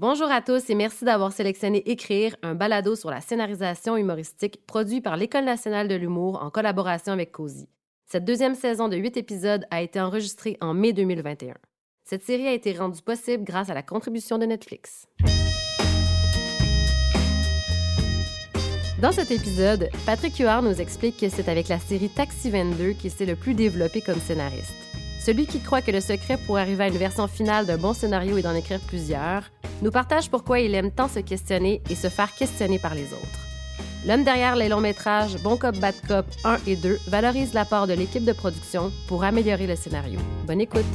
Bonjour à tous et merci d'avoir sélectionné Écrire, un balado sur la scénarisation humoristique produit par l'École nationale de l'humour en collaboration avec Cozy. Cette deuxième saison de huit épisodes a été enregistrée en mai 2021. Cette série a été rendue possible grâce à la contribution de Netflix. Dans cet épisode, Patrick Huard nous explique que c'est avec la série Taxi 22 qu'il s'est le plus développé comme scénariste. Celui qui croit que le secret pour arriver à une version finale d'un bon scénario est d'en écrire plusieurs, nous partage pourquoi il aime tant se questionner et se faire questionner par les autres. L'homme derrière les longs métrages Bon Cop, Bad Cop 1 et 2 valorise l'apport de l'équipe de production pour améliorer le scénario. Bonne écoute!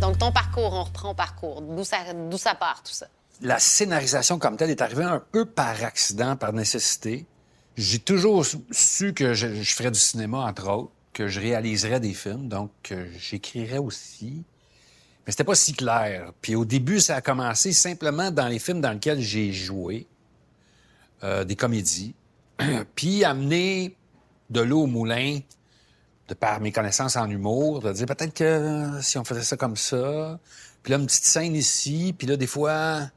Donc, ton parcours, on reprend au parcours. D'où ça, d'où ça part, tout ça? La scénarisation comme telle est arrivée un peu par accident, par nécessité. J'ai toujours su que je, je ferais du cinéma, entre autres que je réaliserais des films, donc euh, j'écrirais aussi. Mais c'était pas si clair. Puis au début, ça a commencé simplement dans les films dans lesquels j'ai joué, euh, des comédies, puis amener de l'eau au moulin de par mes connaissances en humour, de dire peut-être que si on faisait ça comme ça, puis là une petite scène ici, puis là des fois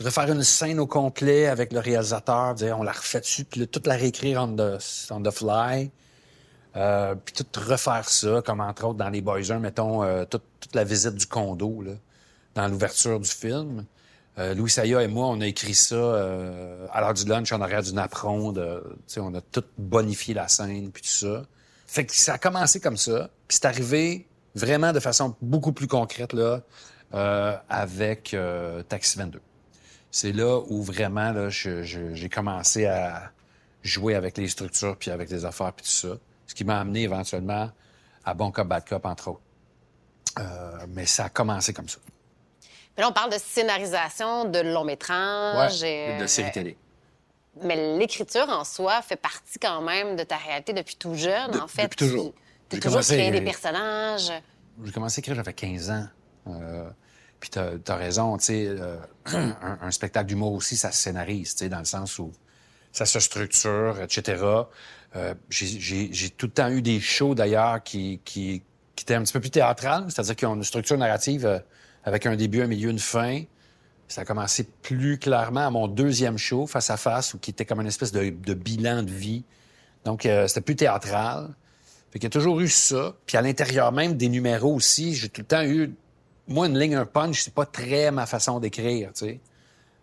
je faire une scène au complet avec le réalisateur, dire on la refait dessus, puis là, toute la réécrire on the, on the fly. Euh, puis tout refaire ça, comme entre autres dans les Boys mettons, euh, toute, la visite du condo, là, dans l'ouverture du film. Euh, Louis Saya et moi, on a écrit ça euh, à l'heure du lunch en arrière du napperon. De, on a tout bonifié la scène, puis tout ça. Fait que ça a commencé comme ça, puis c'est arrivé vraiment de façon beaucoup plus concrète là, avec Taxi 22. C'est là où vraiment là, j'ai commencé à jouer avec les structures, puis avec les affaires, puis tout ça ce qui m'a amené éventuellement à Bon Cop, Bad Cop, entre autres. Euh, mais ça a commencé comme ça. Mais là, on parle de scénarisation, de long métrage. et de série télé. Mais l'écriture en soi fait partie quand même de ta réalité depuis tout jeune, en fait. Depuis toujours. Tu as toujours créé des personnages. J'ai commencé à écrire, j'avais 15 ans. Euh, puis t'as as raison, tu sais, euh, un, un, spectacle d'humour aussi, ça se scénarise, tu sais, dans le sens où ça se structure, etc. Euh, j'ai tout le temps eu des shows, d'ailleurs, qui, qui, qui, étaient un petit peu plus théâtrales, c'est-à-dire qu'ils ont une structure narrative euh, avec un début, un milieu, une fin. Ça a commencé plus clairement à mon deuxième show, Face à Face, où qui était comme une espèce de, de bilan de vie. Donc, euh, c'était plus théâtral. Fait qu'il y a toujours eu ça. Puis à l'intérieur même des numéros aussi, j'ai tout le temps eu... Moi, une ligne, un punch, c'est pas très ma façon d'écrire, tu sais.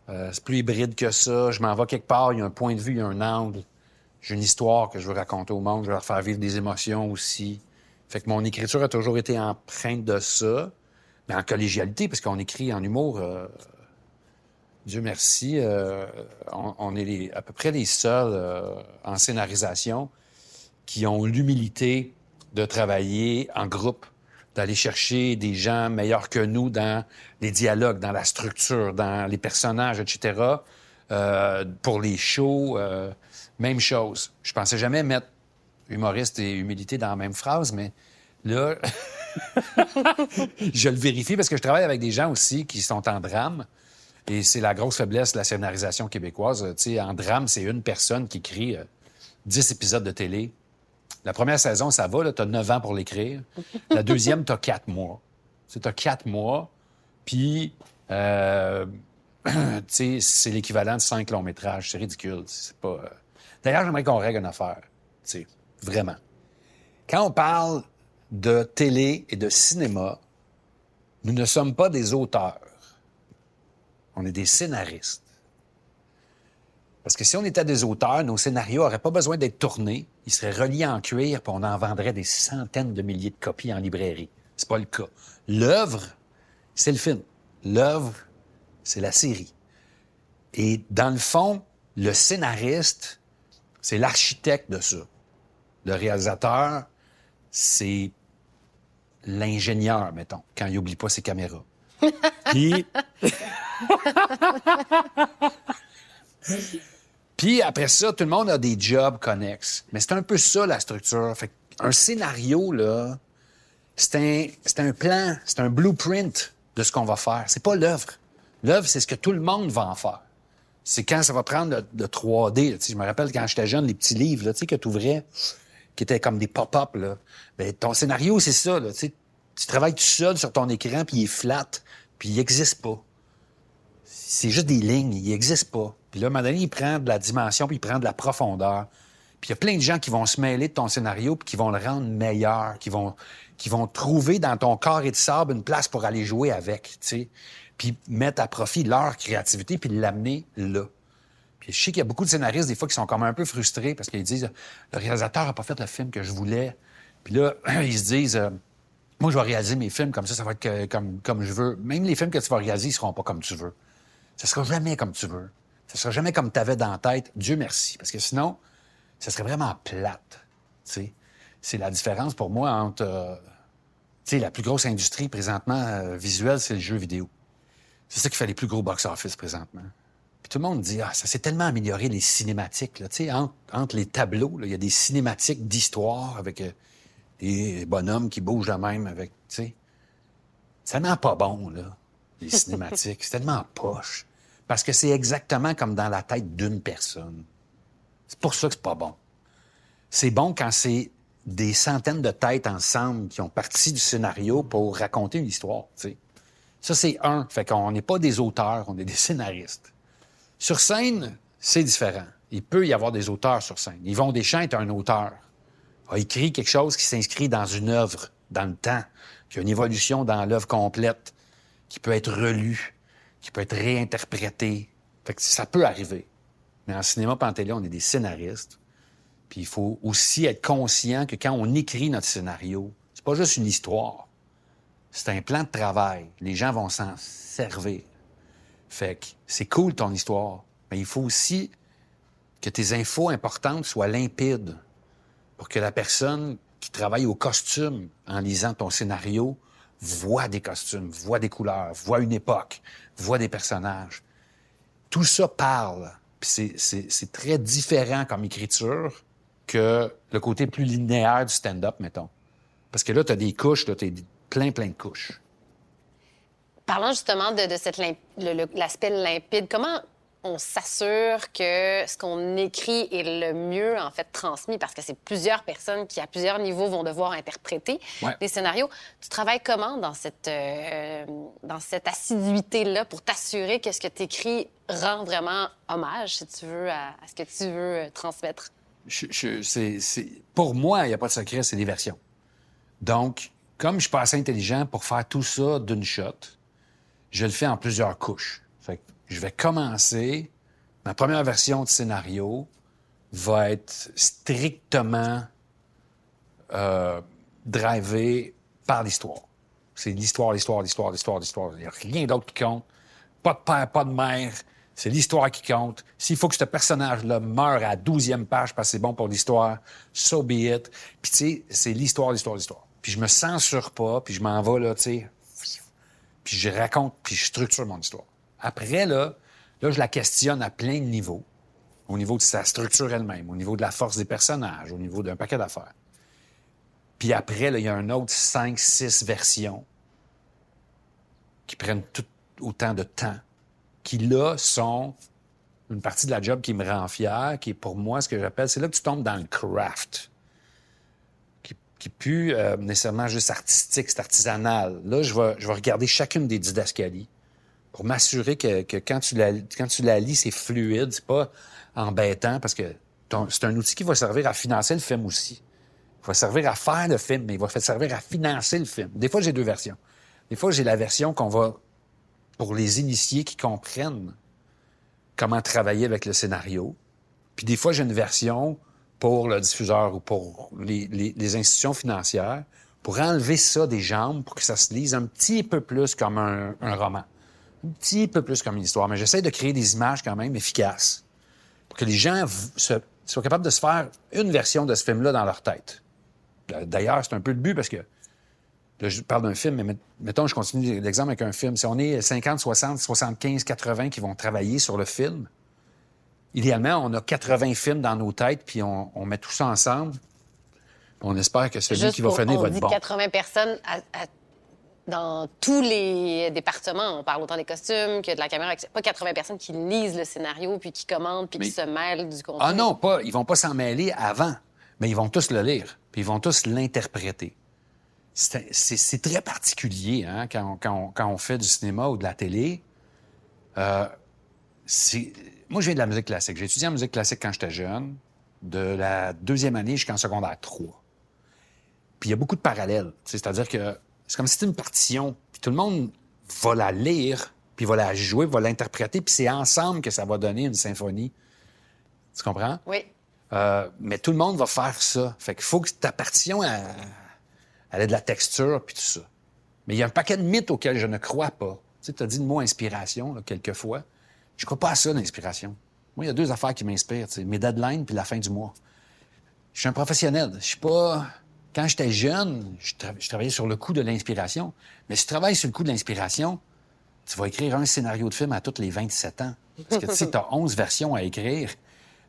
Euh, c'est plus hybride que ça. Je m'en vais quelque part, il y a un point de vue, il y a un angle. J'ai une histoire que je veux raconter au monde, je veux leur faire vivre des émotions aussi. Fait que mon écriture a toujours été empreinte de ça, mais en collégialité, parce qu'on écrit en humour. Euh, Dieu merci, euh, on, est à peu près les seuls en scénarisation qui ont l'humilité de travailler en groupe d'aller chercher des gens meilleurs que nous dans les dialogues, dans la structure, dans les personnages, etc. Euh, pour les shows, euh, même chose. Je pensais jamais mettre humoriste et humilité dans la même phrase, mais là, je le vérifie parce que je travaille avec des gens aussi qui sont en drame. Et c'est la grosse faiblesse de la scénarisation québécoise. En drame, c'est une personne qui écrit 10 euh, épisodes de télé la première saison, ça va, tu as 9 ans pour l'écrire. La deuxième, tu as 4 mois. Tu as 4 mois, puis euh, c'est l'équivalent de 5 longs métrages. C'est ridicule. C'est pas. Euh. D'ailleurs, j'aimerais qu'on règle une affaire. Vraiment. Quand on parle de télé et de cinéma, nous ne sommes pas des auteurs. On est des scénaristes. Parce que si on était des auteurs, nos scénarios n'auraient pas besoin d'être tournés. Ils seraient reliés en cuir, puis on en vendrait des centaines de milliers de copies en librairie. C'est pas le cas. L'œuvre, c'est le film. L'œuvre, c'est la série. Et dans le fond, le scénariste, c'est l'architecte de ça. Le réalisateur, c'est l'ingénieur, mettons, quand il oublie pas ses caméras. Puis... Puis après ça, tout le monde a des jobs connexes. Mais c'est un peu ça, la structure. Fait un scénario, là, c'est un, un plan, c'est un blueprint de ce qu'on va faire. C'est pas l'œuvre. L'œuvre, c'est ce que tout le monde va en faire. C'est quand ça va prendre de, 3D. je me rappelle quand j'étais jeune, les petits livres là, que tu ouvrais, qui étaient comme des pop-up. Ben, ton scénario, c'est ça. tu travailles tout seul sur ton écran, puis il est flat. puis il n'existe pas. C'est juste des lignes, il n'existe pas. Puis là, à un moment donné, il prend de la dimension, puis il prend de la profondeur. Puis il y a plein de gens qui vont se mêler de ton scénario, puis qui vont le rendre meilleur, qui vont, qui vont trouver dans ton corps et de sable une place pour aller jouer avec, sais. Puis mettre à profit leur créativité, puis l'amener là. Puis je sais qu'il y a beaucoup de scénaristes, des fois, qui sont comme un peu frustrés parce qu'ils disent le réalisateur n'a pas fait le film que je voulais. Puis là, ils se disent euh, moi, je vais réaliser mes films comme ça, ça va être comme, comme je veux. Même les films que tu vas réaliser, ils seront pas comme tu veux. Ça sera jamais comme tu veux. Ça sera jamais comme tu avais dans la tête. Dieu merci. Parce que sinon, ça serait vraiment plate. tu sais. C'est la différence pour moi entre. euh, la plus grosse industrie présentement euh, visuelle, c'est le jeu vidéo. C'est ça qui fait les plus gros box-office présentement. Puis tout le monde dit, ah, ça s'est tellement amélioré, les cinématiques. Là. Tu sais, entre, entre les tableaux, là, il y a des cinématiques d'histoire avec euh, des bonhommes qui bougent de même avec, tu sais. C'est tellement pas bon, là, les cinématiques. c'est tellement poche. Parce que c'est exactement comme dans la tête d'une personne. C'est pour ça que c'est pas bon. C'est bon quand c'est des centaines de têtes ensemble qui ont parti du scénario pour raconter une histoire, tu sais. Ça, c'est un. Fait qu'on n'est pas des auteurs, on est des scénaristes. Sur scène, c'est différent. Il peut y avoir des auteurs sur scène. Yvon Deschamps est un auteur. A écrit quelque chose qui s'inscrit dans une œuvre, dans le temps, qui a une évolution dans l'œuvre complète, qui peut être relue, qui peut être réinterprétée. Fait que ça peut arriver. Mais en cinéma Panthéon, on est des scénaristes. Puis il faut aussi être conscient que quand on écrit notre scénario, c'est pas juste une histoire. C'est un plan de travail. Les gens vont s'en servir. Fait que c'est cool ton histoire, mais il faut aussi que tes infos importantes soient limpides pour que la personne qui travaille au costume en lisant ton scénario voit des costumes, voit des couleurs, voit une époque, voit des personnages. Tout ça parle. C'est- très différent comme écriture que le côté plus linéaire du stand-up, mettons. Parce que là, tu as des couches, tu as plein, plein de couches. Parlant justement de, de cette lim- l'aspect limpide, comment on s'assure que ce qu'on écrit est le mieux en fait transmis? Parce que c'est plusieurs personnes qui à plusieurs niveaux vont devoir interpréter Ouais. des scénarios. Tu travailles comment dans cette euh, dans cette assiduité là pour t'assurer que ce que tu écris rend vraiment hommage si tu veux à, à ce que tu veux euh, transmettre? Je- pour moi, il n'y a pas de secret, c'est des versions. Donc, comme je suis pas assez intelligent pour faire tout ça d'une shot, je le fais en plusieurs couches. Fait que je vais commencer, ma première version de scénario va être strictement euh, drivée par l'histoire. C'est l'histoire, l'histoire, l'histoire, l'histoire, l'histoire. Il n'y a rien d'autre qui compte. Pas de père, pas de mère. C'est l'histoire qui compte. S'il faut que ce personnage-là meure à la douzième page parce que c'est bon pour l'histoire, so be it. Puis tu sais, c'est l'histoire, l'histoire, l'histoire. Puis je me censure pas, puis je m'en vais là, tu sais. Puis je raconte, puis je structure mon histoire. Après, là, là, je la questionne à plein de niveaux. Au niveau de sa structure elle-même, au niveau de la force des personnages, au niveau d'un paquet d'affaires. Puis après, là, il y a un autre 5, 6 versions qui prennent tout autant de temps, qui là sont une partie de la job qui me rend fier, qui est pour moi ce que j'appelle, c'est là que tu tombes dans le craft, qui, plus euh, nécessairement juste artistique, c'est artisanal. Là, je vais, je vais regarder chacune des didascalies pour m'assurer que, que quand, tu la, quand tu la lis, c'est fluide, c'est pas embêtant, parce que c'est un outil qui va servir à financer le film aussi. Il va servir à faire le film, mais il va servir à financer le film. Des fois, j'ai deux versions. Des fois, j'ai la version qu'on va, pour les initiés qui comprennent comment travailler avec le scénario. Puis des fois, j'ai une version pour le diffuseur ou pour les, institutions financières pour enlever ça des jambes pour que ça se lise un petit peu plus comme un, roman. Un petit peu plus comme une histoire. Mais j'essaie de créer des images quand même efficaces pour que les gens soient capables de se faire une version de ce film-là dans leur tête. D'ailleurs, c'est un peu le but parce que là, je parle d'un film, mais met- mettons, je continue l'exemple avec un film. Si on est 50, 60, 75, 80 qui vont travailler sur le film, idéalement, on a 80 films dans nos têtes, puis on, on met tout ça ensemble. On espère que celui Juste qui va pour- finir on va être dit bon. 80 personnes à- à- dans tous les départements. On parle autant des costumes que de la caméra. Pas 80 personnes qui lisent le scénario, puis qui commandent, puis qui se mêlent du contenu. Ah non, pas. Ils vont pas s'en mêler avant, mais ils vont tous le lire, puis ils vont tous l'interpréter. c'est c'est très particulier hein, quand, on, quand, on, quand, on, fait du cinéma ou de la télé. Euh, moi, je viens de la musique classique. J'ai étudié en musique classique quand j'étais jeune, de la deuxième année jusqu'en secondaire 3. Puis il y a beaucoup de parallèles. C'est-à-dire que c'est comme si c'était une partition, puis tout le monde va la lire, puis va la jouer, va l'interpréter, puis c'est ensemble que ça va donner une symphonie. Tu comprends? Oui. Euh, mais tout le monde va faire ça. Fait qu'il faut que ta partition, elle, elle ait de la texture, puis tout ça. Mais il y a un paquet de mythes auxquels je ne crois pas. Tu sais, tu as dit le mot inspiration, là, quelquefois. Je crois pas à ça, l'inspiration. Moi, il y a deux affaires qui m'inspirent, mes deadlines puis la fin du mois. Je suis un professionnel. Je suis pas... Quand j'étais jeune, je, travaillais sur le coup de l'inspiration. Mais si tu travailles sur le coup de l'inspiration, tu vas écrire un scénario de film à toutes les 27 ans. Parce que tu sais, as 11 versions à écrire,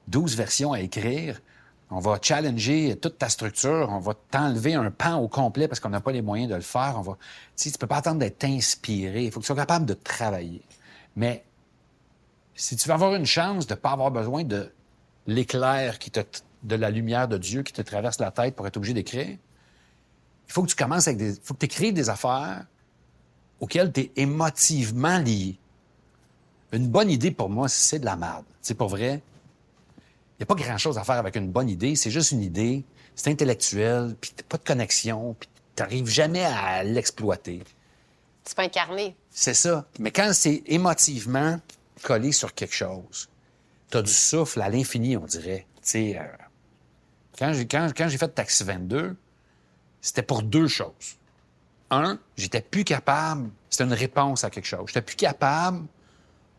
12 versions à écrire. On va challenger toute ta structure, on va t'enlever un pan au complet parce qu'on n'a pas les moyens de le faire. On va... Tu sais, tu peux pas attendre d'être inspiré. Il faut que tu sois capable de travailler. Mais si tu veux avoir une chance de ne pas avoir besoin de l'éclair qui te, de la lumière de Dieu qui te traverse la tête pour être obligé d'écrire, il faut que tu commences avec des, il faut que tu écrives des affaires auxquelles tu es émotivement lié. Une bonne idée pour moi, c'est de la merde. C'est pour vrai. Il n'y a pas grand-chose à faire avec une bonne idée. C'est juste une idée. C'est intellectuel, puis t'as pas de connexion, puis t'arrives jamais à l'exploiter. C'est pas incarné. C'est ça. Mais quand c'est émotivement, collé sur quelque chose. Tu as du souffle à l'infini, on dirait. Euh, quand j'ai quand, quand fait Taxi 22, c'était pour deux choses. Un, j'étais plus capable, c'était une réponse à quelque chose. J'étais plus capable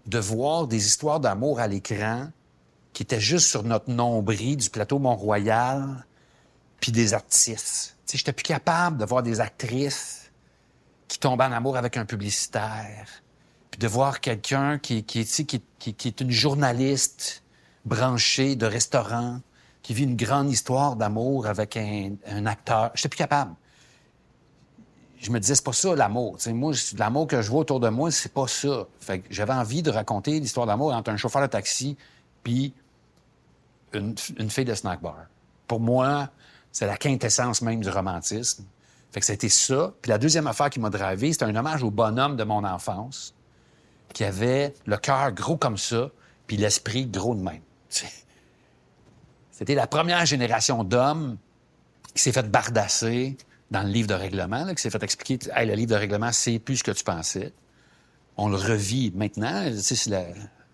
de voir des histoires d'amour à l'écran qui étaient juste sur notre nombril du plateau Mont-Royal, puis des artistes. J'étais plus capable de voir des actrices qui tombent en amour avec un publicitaire, de voir quelqu'un qui, est une journaliste branchée de restaurant, qui vit une grande histoire d'amour avec un, acteur. Je n'étais plus capable. Je me disais, c'est pas ça l'amour. Moi, l'amour que je vois autour de moi, c'est pas ça. Fait j'avais envie de raconter l'histoire d'amour entre un chauffeur de taxi puis une, fille de snack bar. Pour moi, c'est la quintessence même du romantisme. Fait que c'était ça. Puis la deuxième affaire qui m'a dravé, c'était un hommage au bonhomme de mon enfance qui avait le cœur gros comme ça, puis l'esprit gros de même. C'était la première génération d'hommes qui s'est fait bardasser dans le livre de règlement, qui s'est fait expliquer hey, le livre de règlement, c'est plus ce que tu pensais. On le revit maintenant. C'est la,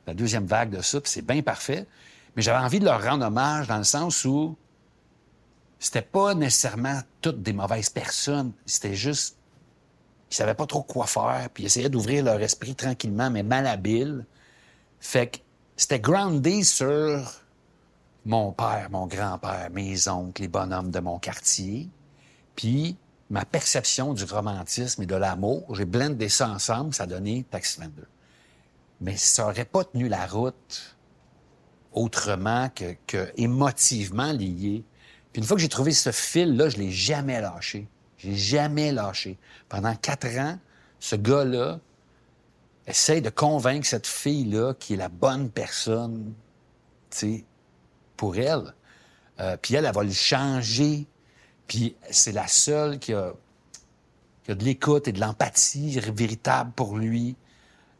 la, deuxième vague de ça, puis c'est bien parfait. Mais j'avais envie de leur rendre hommage dans le sens où c'était pas nécessairement toutes des mauvaises personnes. C'était juste ils savaient pas trop quoi faire, puis ils essayaient d'ouvrir leur esprit tranquillement, mais malhabile. Fait que c'était groundé sur mon père, mon grand-père, mes oncles, les bonhommes de mon quartier, puis ma perception du romantisme et de l'amour. J'ai blendé ça ensemble, ça a donné Taxi 22. Mais ça aurait pas tenu la route autrement que, que émotivement lié. Puis une fois que j'ai trouvé ce fil-là, je l'ai jamais lâché. J'ai jamais lâché. Pendant quatre ans, ce gars-là essaye de convaincre cette fille-là qui est la bonne personne, tu sais, pour elle. Euh, puis elle, elle va le changer. Puis c'est la seule qui a, qui a de l'écoute et de l'empathie véritable pour lui.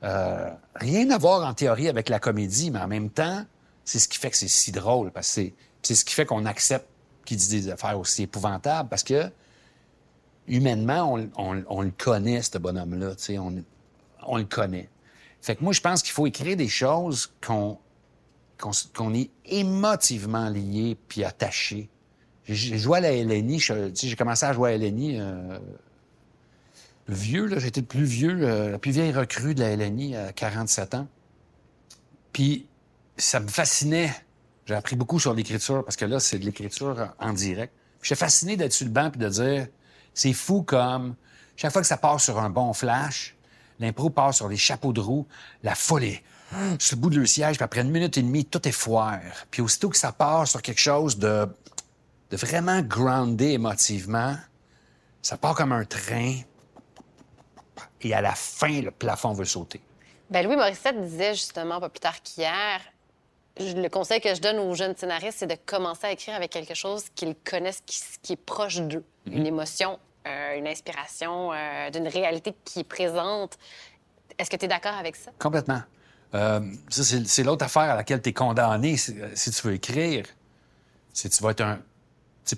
Euh, rien à voir en théorie avec la comédie, mais en même temps, c'est ce qui fait que c'est si drôle, parce que c'est ce qui fait qu'on accepte qu'il dise des affaires aussi épouvantables, parce que humainement, on, le connaît, ce bonhomme-là. On, on le connaît. Fait que moi, je pense qu'il faut écrire des choses qu'on est émotivement lié puis attaché. J'ai joué à la LNI, j'ai commencé à jouer à la LNI euh, vieux, là, j'étais le plus vieux, euh, la plus vieille recrue de la LNI à 47 ans. Puis ça me fascinait. J'ai appris beaucoup sur l'écriture parce que là, c'est de l'écriture en direct. J'étais fasciné d'être sur le banc puis de dire c'est fou comme chaque fois que ça part sur un bon flash, l'impro part sur des chapeaux de roue, la folie. Sur le bout de le siège, puis après une minute et demie, tout est foire. Puis aussitôt que ça part sur quelque chose de, de vraiment groundé émotivement, ça part comme un train. Et à la fin, le plafond veut sauter. Ben Louis Morissette disait justement pas plus tard qu'hier, le conseil que je donne aux jeunes scénaristes, c'est de commencer à écrire avec quelque chose qu'ils connaissent, qui, est proche d'eux, une mhm. émotion euh, une inspiration euh, d'une réalité qui est présente. Est-ce que tu es d'accord avec ça? Complètement. Euh, ça, c'est l'autre affaire à laquelle tu es condamné si, tu veux écrire. C'est tu vas être un.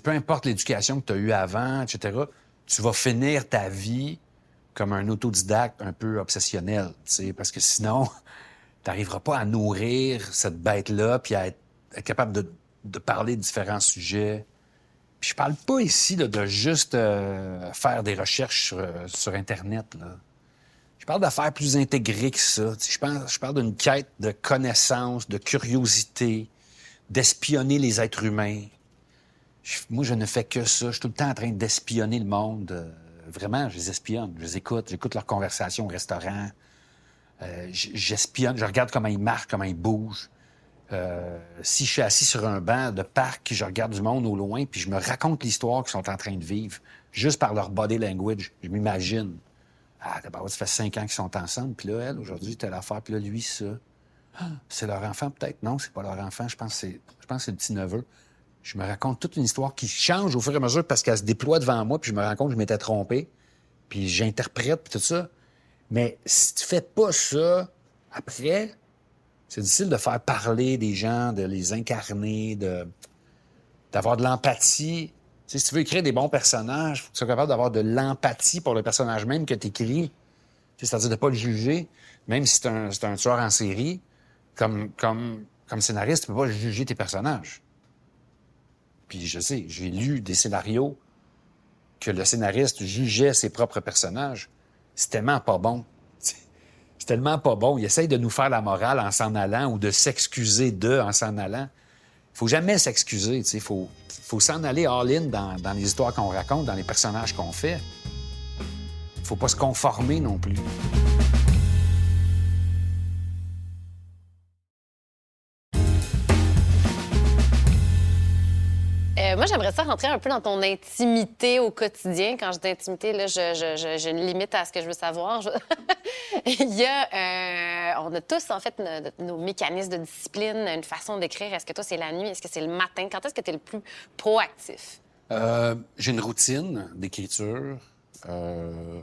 peu importe l'éducation que tu as eue avant, etc., tu vas finir ta vie comme un autodidacte un peu obsessionnel, parce que sinon, tu n'arriveras pas à nourrir cette bête-là puis à être, être capable de, de parler de différents sujets. Puis je parle pas ici là, de juste euh, faire des recherches sur, euh, sur Internet. Là. Je parle d'affaires plus intégrées que ça. Tu sais, Je parle, je parle d'une quête de connaissance, de curiosité, d'espionner les êtres humains. Moi, je ne fais que ça. Je suis tout le temps en train d'espionner le monde. Euh, vraiment, je les espionne. Je les écoute. J'écoute leurs conversations au restaurant. Euh, J'espionne. Je regarde comment ils marchent, comment ils bougent. Euh, si je suis assis sur un banc de parc, je regarde du monde au loin, puis je me raconte l'histoire qu'ils sont en train de vivre, juste par leur body language. Je m'imagine. Ah, d'abord, ça fait cinq ans qu'ils sont ensemble, puis là, elle, aujourd'hui, telle affaire, puis là, lui, ça. Ah, c'est leur enfant, peut-être? Non, c'est pas leur enfant. Je pense que c'est, je pense que c'est le petit-neveu. Je me raconte toute une histoire qui change au fur et à mesure parce qu'elle se déploie devant moi, puis je me rends compte que je m'étais trompé, puis j'interprète, puis tout ça. Mais si tu fais pas ça, après, c'est difficile de faire parler des gens, de les incarner, de d'avoir de l'empathie. Si tu veux écrire des bons personnages, faut que tu sois capable d'avoir de l'empathie pour le personnage même que tu écris. C'est-à-dire de pas le juger, même si c'est un, un tueur en série. Comme, comme, comme scénariste, tu peux pas juger tes personnages. Puis je sais, j'ai lu des scénarios que le scénariste jugeait ses propres personnages. C'est tellement pas bon. C'est tellement pas bon. Il essaye de nous faire la morale en s'en allant ou de s'excuser d'eux en s'en allant. Il faut jamais s'excuser. Il faut, s'en aller all-in dans, dans les histoires qu'on raconte, dans les personnages qu'on fait. Faut pas se conformer non plus. J'aimerais ça rentrer un peu dans ton intimité au quotidien. Quand je dis intimité, là, j'ai une limite à ce que je veux savoir. Il y a, euh, on a tous, en fait, nos, mécanismes de discipline, une façon d'écrire. Est-ce que toi, c'est la nuit? Est-ce que c'est le matin? Quand est-ce que tu es le plus proactif? Euh, j'ai une routine d'écriture euh,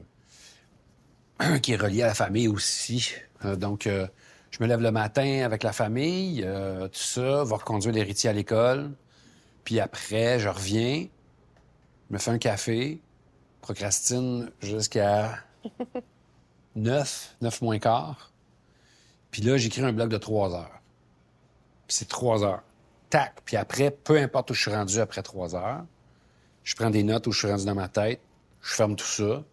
qui est reliée à la famille aussi. Donc, je me lève le matin avec la famille, tout ça, va reconduire l'héritier à l'école. Puis après, je reviens, me fais un café, procrastine jusqu'à 9, 9 moins quart. Puis là, j'écris un bloc de 3 heures. Puis c'est 3 heures. Tac. Puis après, peu importe où je suis rendu après 3 heures, je prends des notes où je suis rendu dans ma tête, je ferme tout ça,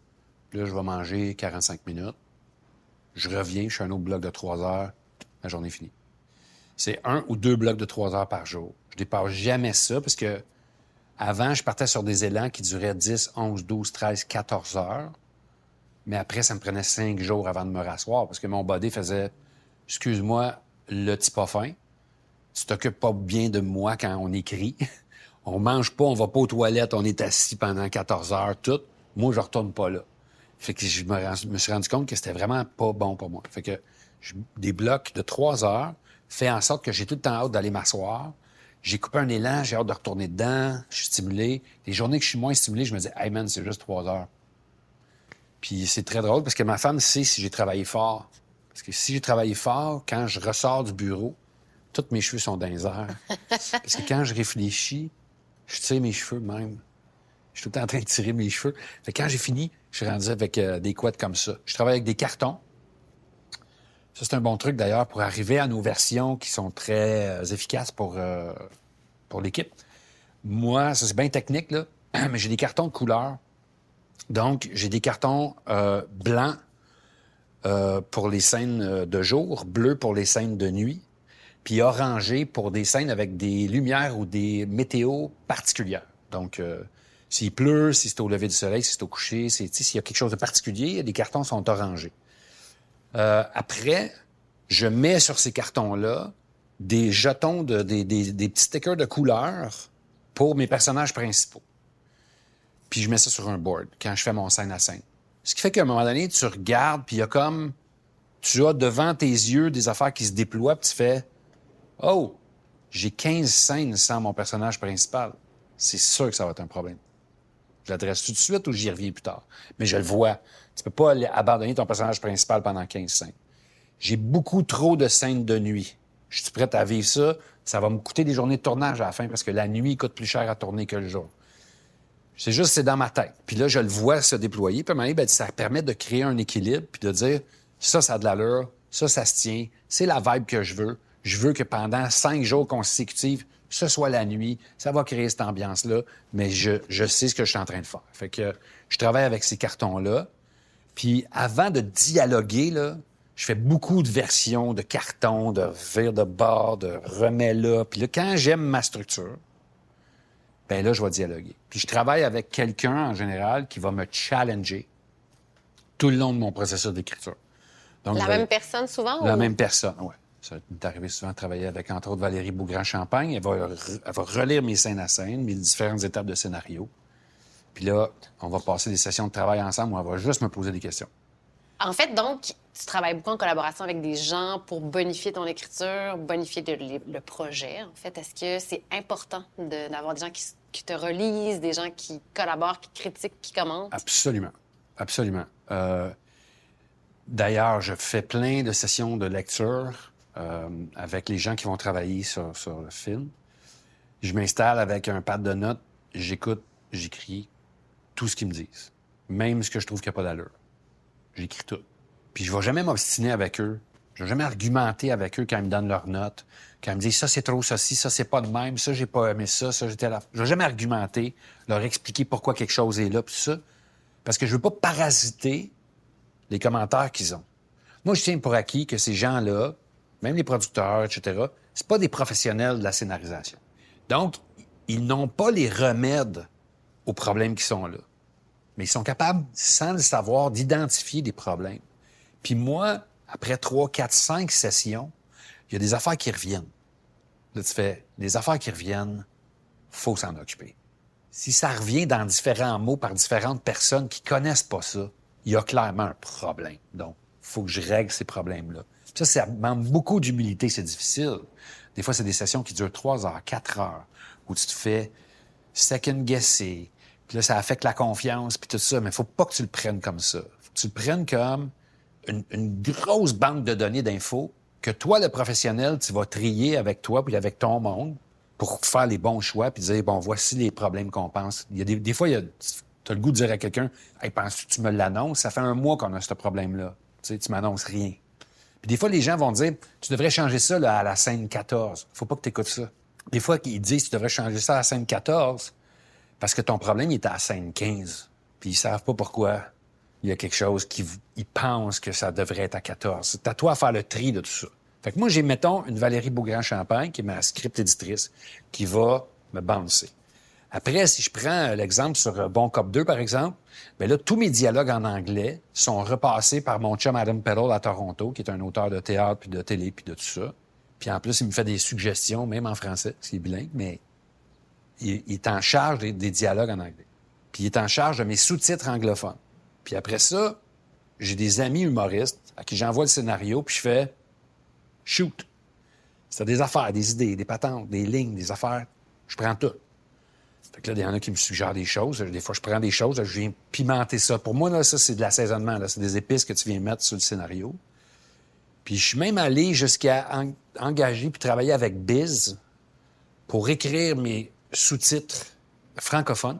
puis là, je vais manger 45 minutes. Je reviens, je fais un autre bloc de 3 heures, la journée est finie. C'est un ou deux blocs de 3 heures par jour. Je dépasse jamais ça parce que avant, je partais sur des élans qui duraient 10, 11, 12, 13, 14 heures. Mais après, ça me prenait 5 jours avant de me rasseoir parce que mon body faisait Excuse-moi, le petit pas fin. Tu t'occupes pas bien de moi quand on écrit. On mange pas, on va pas aux toilettes, on est assis pendant 14 heures, tout. Moi, je retourne pas là. Fait que je me, suis rendu compte que c'était vraiment pas bon pour moi. Fait que je- des blocs de 3 heures fait en sorte que j'ai tout le temps hâte d'aller m'asseoir. J'ai coupé un élan, j'ai hâte de retourner dedans, je suis stimulé. Les journées que je suis moins stimulé, je me dis, hey man, c'est juste 3 heures. Puis c'est très drôle parce que ma femme sait si j'ai travaillé fort. Parce que si j'ai travaillé fort, quand je ressors du bureau, tous mes cheveux sont dans les airs. Parce que quand je réfléchis, je tire mes cheveux même. Je suis tout le temps en train de tirer mes cheveux. Fait que quand j'ai fini, je suis rendu avec euh, des couettes comme ça. Je travaille avec des cartons. C'est un bon truc d'ailleurs pour arriver à nos versions qui sont très euh, efficaces pour, euh, pour l'équipe. Moi, ça c'est bien technique, là, mais j'ai des cartons de couleur. Donc, j'ai des cartons euh, blancs pour les scènes de jour, bleus pour les scènes de nuit, puis orangé pour des scènes avec des lumières ou des météos particulières. Donc, s'il pleut, si c'est au lever du soleil, si c'est au coucher, s'il y a quelque chose de particulier, les cartons sont orangés. Euh, après, je mets sur ces cartons-là des jetons, de, des, des- des petits stickers de couleur pour mes personnages principaux. Puis je mets ça sur un board quand je fais mon scène à scène. Ce qui fait qu'à un moment donné, tu regardes, puis il y a comme... Tu as devant tes yeux des affaires qui se déploient, puis tu fais « Oh, j'ai 15 scènes sans mon personnage principal. » C'est sûr que ça va être un problème. Je l'adresse tout de suite ou j'y reviens plus tard? Mais je le vois. Tu peux pas abandonner ton personnage principal pendant 15 scènes. J'ai beaucoup trop de scènes de nuit. Je suis prête à vivre ça. Ça va me coûter des journées de tournage à la fin parce que la nuit coûte plus cher à tourner que le jour. C'est juste, c'est dans ma tête. Puis là, je le vois se déployer. Puis à un moment ben, ça permet de créer un équilibre puis de dire, ça, ça a de l'allure, ça, ça se tient, c'est la vibe que je veux. Je veux que pendant cinq jours consécutifs, ce soit la nuit, ça va créer cette ambiance-là, mais je, je sais ce que je suis en train de faire. Fait que je travaille avec ces cartons-là. Puis avant de dialoguer, là, je fais beaucoup de versions de cartons, de vire de bord, de remets là. Puis là, quand j'aime ma structure, ben là, je vais dialoguer. Puis je travaille avec quelqu'un en général qui va me challenger tout le long de mon processus d'écriture. Donc, la même personne souvent? La même personne, oui. Ça m'est arrivé souvent de travailler avec, entre autres, Valérie Bougrand-Champagne. Elle va, elle va relire mes scènes à scène, mes différentes étapes de scénario. Puis là, on va passer des sessions de travail ensemble où elle va juste me poser des questions. En fait, donc, tu travailles beaucoup en collaboration avec des gens pour bonifier ton écriture, bonifier le, projet. En fait, est-ce que c'est important d'avoir des gens qui, te relisent, des gens qui collaborent, qui critiquent, qui commentent? Absolument. Absolument. Euh, d'ailleurs, je fais plein de sessions de lecture euh, avec les gens qui vont travailler sur, sur le film. Je m'installe avec un pad de notes, j'écoute, j'écris tout ce qu'ils me disent, même ce que je trouve qu'il n'y a pas d'allure. J'écris tout. Puis je vais jamais m'obstiner avec eux. Je vais jamais argumenter avec eux quand ils me donnent leurs notes, quand ils me disent ça c'est trop, ça ça c'est pas de même, ça j'ai pas aimé ça, ça j'étais là. Je vais jamais argumenter, leur expliquer pourquoi quelque chose est là, puis ça, parce que je veux pas parasiter les commentaires qu'ils ont. Moi, je tiens pour acquis que ces gens-là, même les producteurs, etc., c'est pas des professionnels de la scénarisation. Donc, ils n'ont pas les remèdes aux problèmes qui sont là. Mais ils sont capables, sans le savoir, d'identifier des problèmes. Puis moi, après trois, quatre, cinq sessions, il y a des affaires qui reviennent. Là, tu fais, des affaires qui reviennent, faut s'en occuper. Si ça revient dans différents mots par différentes personnes qui connaissent pas ça, il y a clairement un problème. Donc, faut que je règle ces problèmes-là. Ça, ça demande beaucoup d'humilité, c'est difficile. Des fois, c'est des sessions qui durent trois heures, quatre heures, où tu te fais second-guesser, puis là, ça affecte la confiance, puis tout ça. Mais faut pas que tu le prennes comme ça. Faut que tu le prennes comme une, grosse banque de données d'infos que toi, le professionnel, tu vas trier avec toi puis avec ton monde pour faire les bons choix puis dire, bon, voici les problèmes qu'on pense. Il y a des, fois, tu as le goût de dire à quelqu'un, hey, penses-tu que tu me l'annonces? Ça fait un mois qu'on a ce problème-là. Tu sais, tu m'annonces rien. Puis des fois, les gens vont dire, tu devrais changer ça à la scène 14. Faut pas que tu écoutes ça. Des fois, ils disent, tu devrais changer ça à la scène 14 parce que ton problème il est à la scène 15. Puis ils savent pas pourquoi il y a quelque chose qui ils pensent que ça devrait être à 14. C'est à toi à faire le tri de tout ça. Fait que moi, j'ai, mettons, une Valérie Beaugrand-Champagne, qui est ma script éditrice, qui va me bouncer. Après, si je prends l'exemple sur euh, Bon Cop 2, par exemple, bien là, tous mes dialogues en anglais sont repassés par mon chum Adam Peddle à Toronto, qui est un auteur de théâtre, puis de télé, puis de tout ça. Puis en plus, il me fait des suggestions, même en français, parce qu'il est bilingue, mais il, est en charge des, des dialogues en anglais. Puis il est en charge de mes sous-titres anglophones. Puis après ça, j'ai des amis humoristes à qui j'envoie le scénario, puis je fais shoot. C'est des affaires, des idées, des patentes, des lignes, des affaires. Je prends tout. Fait que là, il y en a qui me suggèrent des choses. Des fois, je prends des choses, je viens pimenter ça. Pour moi, là, ça, c'est de l'assaisonnement. C'est des épices que tu viens mettre sur le scénario. Puis je suis même allé jusqu'à engager puis travailler avec Biz pour écrire mes sous-titres francophones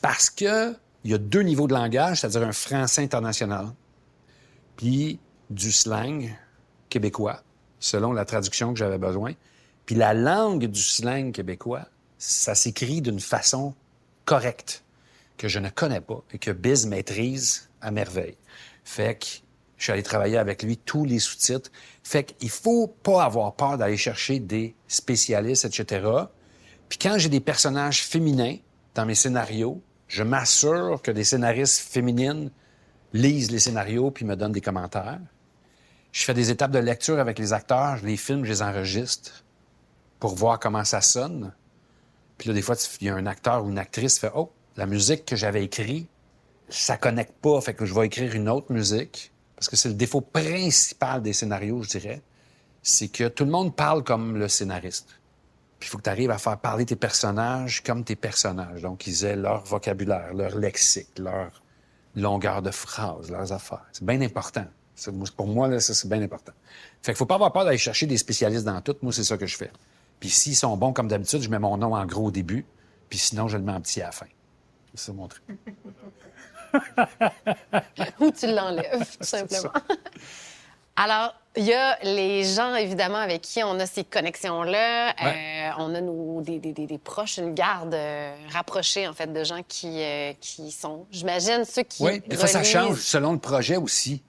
parce que il y a deux niveaux de langage, c'est-à-dire un français international, puis du slang québécois, selon la traduction que j'avais besoin. Puis la langue du slang québécois, ça s'écrit d'une façon correcte, que je ne connais pas et que Biz maîtrise à merveille. Fait que je suis allé travailler avec lui tous les sous-titres. Fait qu'il faut pas avoir peur d'aller chercher des spécialistes, etc. Puis quand j'ai des personnages féminins dans mes scénarios, je m'assure que des scénaristes féminines lisent les scénarios puis me donnent des commentaires. Je fais des étapes de lecture avec les acteurs, les filme, je les enregistre pour voir comment ça sonne. Puis là, des fois, il y a un acteur ou une actrice qui fait Oh, la musique que j'avais écrite, ça connecte pas, fait que je vais écrire une autre musique. Parce que c'est le défaut principal des scénarios, je dirais. C'est que tout le monde parle comme le scénariste. Puis il faut que tu arrives à faire parler tes personnages comme tes personnages. Donc, ils aient leur vocabulaire, leur lexique, leur longueur de phrase, leurs affaires. C'est bien important. Pour moi, là, ça, c'est bien important. Fait qu'il faut pas avoir peur d'aller chercher des spécialistes dans tout. Moi, c'est ça que je fais. Puis s'ils sont bons comme d'habitude, je mets mon nom en gros au début. Puis sinon, je le mets en petit à la fin. C'est mon truc. Ou tu l'enlèves, tout simplement. Alors, il y a les gens, évidemment, avec qui on a ces connexions-là. Ouais. Euh, on a nos, des, des- des- des proches, une garde euh, rapprochée, en fait, de gens qui, euh, qui sont, j'imagine, ceux qui Oui, des fois, ça change selon le projet aussi.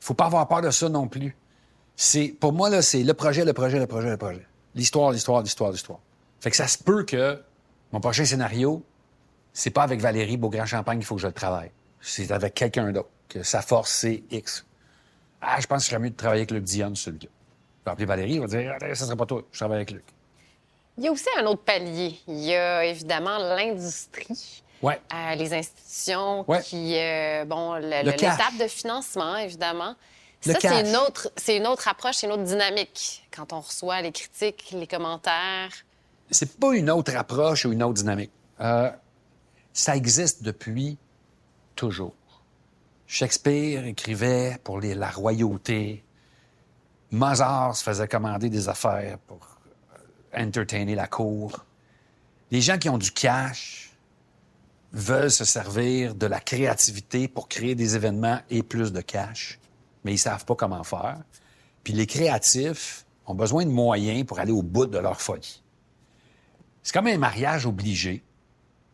Il faut pas avoir peur de ça non plus. C'est, pour moi, là, c'est le projet, le projet, le projet, le projet. L'histoire, l'histoire, l'histoire, l'histoire. Fait que ça se peut que mon prochain scénario, c'est pas avec Valérie Beaugrand-Champagne qu'il faut que je le travaille. C'est avec quelqu'un d'autre. Que sa force, c'est X. Ah, je pense que ce serait mieux de travailler avec Luc le gars. Je vais appeler Valérie, il va dire, ah, ça serait pas toi, je travaille avec Luc. Il y a aussi un autre palier. Il y a évidemment l'industrie. Ouais. euh, les institutions Ouais. qui, euh, bon, le- Le l'étape de financement, évidemment. Ça, c'est une autre, c'est une autre approche, c'est une autre dynamique. Quand on reçoit les critiques, les commentaires. c'est pas une autre approche ou une autre dynamique. Euh, ça existe depuis toujours. Shakespeare écrivait pour les- la royauté. Mozart se faisait commander des affaires pour euh, entertainer la cour. Les gens qui ont du cash veulent se servir de la créativité pour créer des événements et plus de cash, mais ils savent pas comment faire. Puis les créatifs ont besoin de moyens pour aller au bout de leur folie. C'est comme un mariage obligé.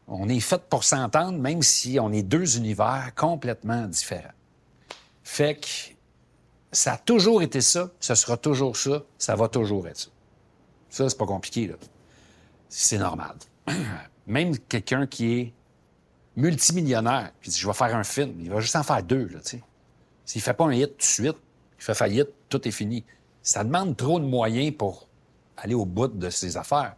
On est fait pour s'entendre, même si on est deux univers complètement différents. Fait que ça a toujours été ça, ce sera toujours ça, ça va toujours être ça. Ça, c'est pas compliqué, là. C'est normal. Même quelqu'un qui est multimillionnaire, puis dit, je vais faire un film, il va juste en faire deux, là, tu sais. S'il fait pas un hit tout de suite, il fait faillite, tout est fini. Ça demande trop de moyens pour aller au bout de ses affaires.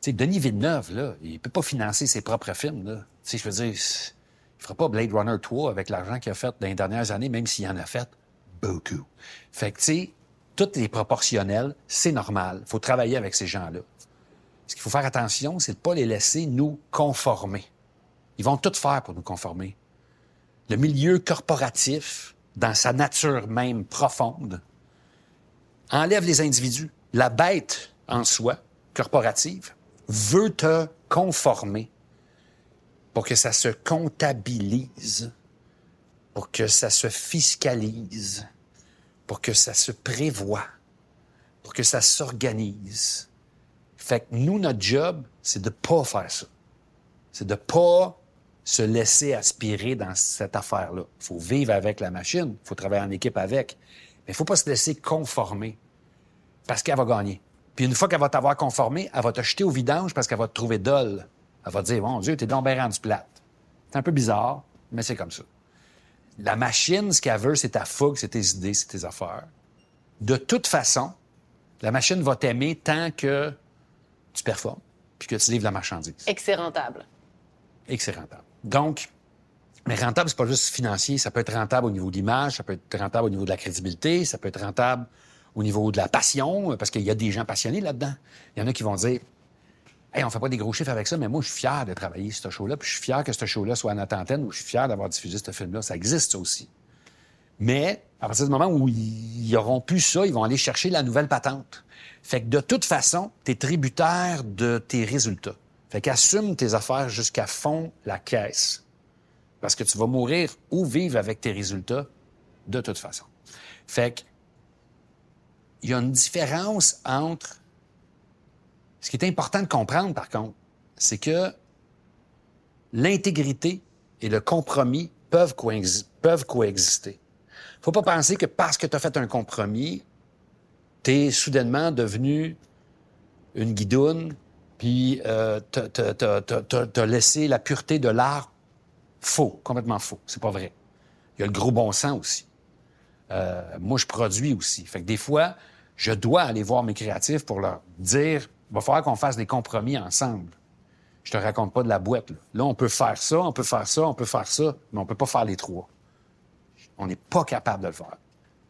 Tu Denis Villeneuve, là, il peut pas financer ses propres films. Tu je veux dire, il fera pas Blade Runner 3 avec l'argent qu'il a fait dans les dernières années, même s'il en a fait beaucoup. Fait que, tu sais, tout est proportionnel, c'est normal. faut travailler avec ces gens-là. Ce qu'il faut faire attention, c'est de pas les laisser nous conformer. Ils vont tout faire pour nous conformer. Le milieu corporatif, dans sa nature même profonde, enlève les individus. La bête en soi, corporative, veut te conformer pour que ça se comptabilise, pour que ça se fiscalise, pour que ça se prévoit, pour que ça s'organise. Fait que nous, notre job, c'est de pas faire ça. C'est de pas se laisser aspirer dans cette affaire-là. Il faut vivre avec la machine, il faut travailler en équipe avec, mais il faut pas se laisser conformer parce qu'elle va gagner. Puis une fois qu'elle va t'avoir conformé, elle va te jeter au vidange parce qu'elle va te trouver dolle. Elle va te dire, mon Dieu, t'es donc bien rendu plate. C'est un peu bizarre, mais c'est comme ça. La machine, ce qu'elle veut, c'est ta fougue, c'est tes idées, c'est tes affaires. De toute façon, la machine va t'aimer tant que tu performes, puis que tu livres la marchandise Et que c'est rentable. et que c'est rentable. Donc, mais rentable, c'est pas juste financier, ça peut être rentable au niveau de l'image, ça peut être rentable au niveau de la crédibilité, ça peut être rentable au niveau de la passion, parce qu'il y a des gens passionnés là-dedans. Il y en a qui vont dire Hey, on fait pas des gros chiffres avec ça, mais moi, je suis fier de travailler sur ce show-là, puis je suis fier que ce show-là soit à notre antenne, ou je suis fier d'avoir diffusé ce film-là. Ça existe, aussi. Mais à partir du moment où ils auront plus ça, ils vont aller chercher la nouvelle patente. Fait que de toute façon, tu es tributaire de tes résultats. Fait qu'assume tes affaires jusqu'à fond la caisse. Parce que tu vas mourir ou vivre avec tes résultats de toute façon. Fait que il y a une différence entre ce qui est important de comprendre, par contre, c'est que l'intégrité et le compromis peuvent, coexi- peuvent coexister. Faut pas penser que parce que tu as fait un compromis, tu es soudainement devenu une guidoune, puis euh, t'as- laissé la pureté de l'art faux, complètement faux. C'est pas vrai. Il y a le gros bon sens aussi. Euh, moi, je produis aussi. Fait que des fois, je dois aller voir mes créatifs pour leur dire, il va falloir qu'on fasse des compromis ensemble. Je te raconte pas de la boîte. Là. Là, on peut faire ça, on peut faire ça, on peut faire ça, mais on peut pas faire les trois. On n'est pas capable de le faire.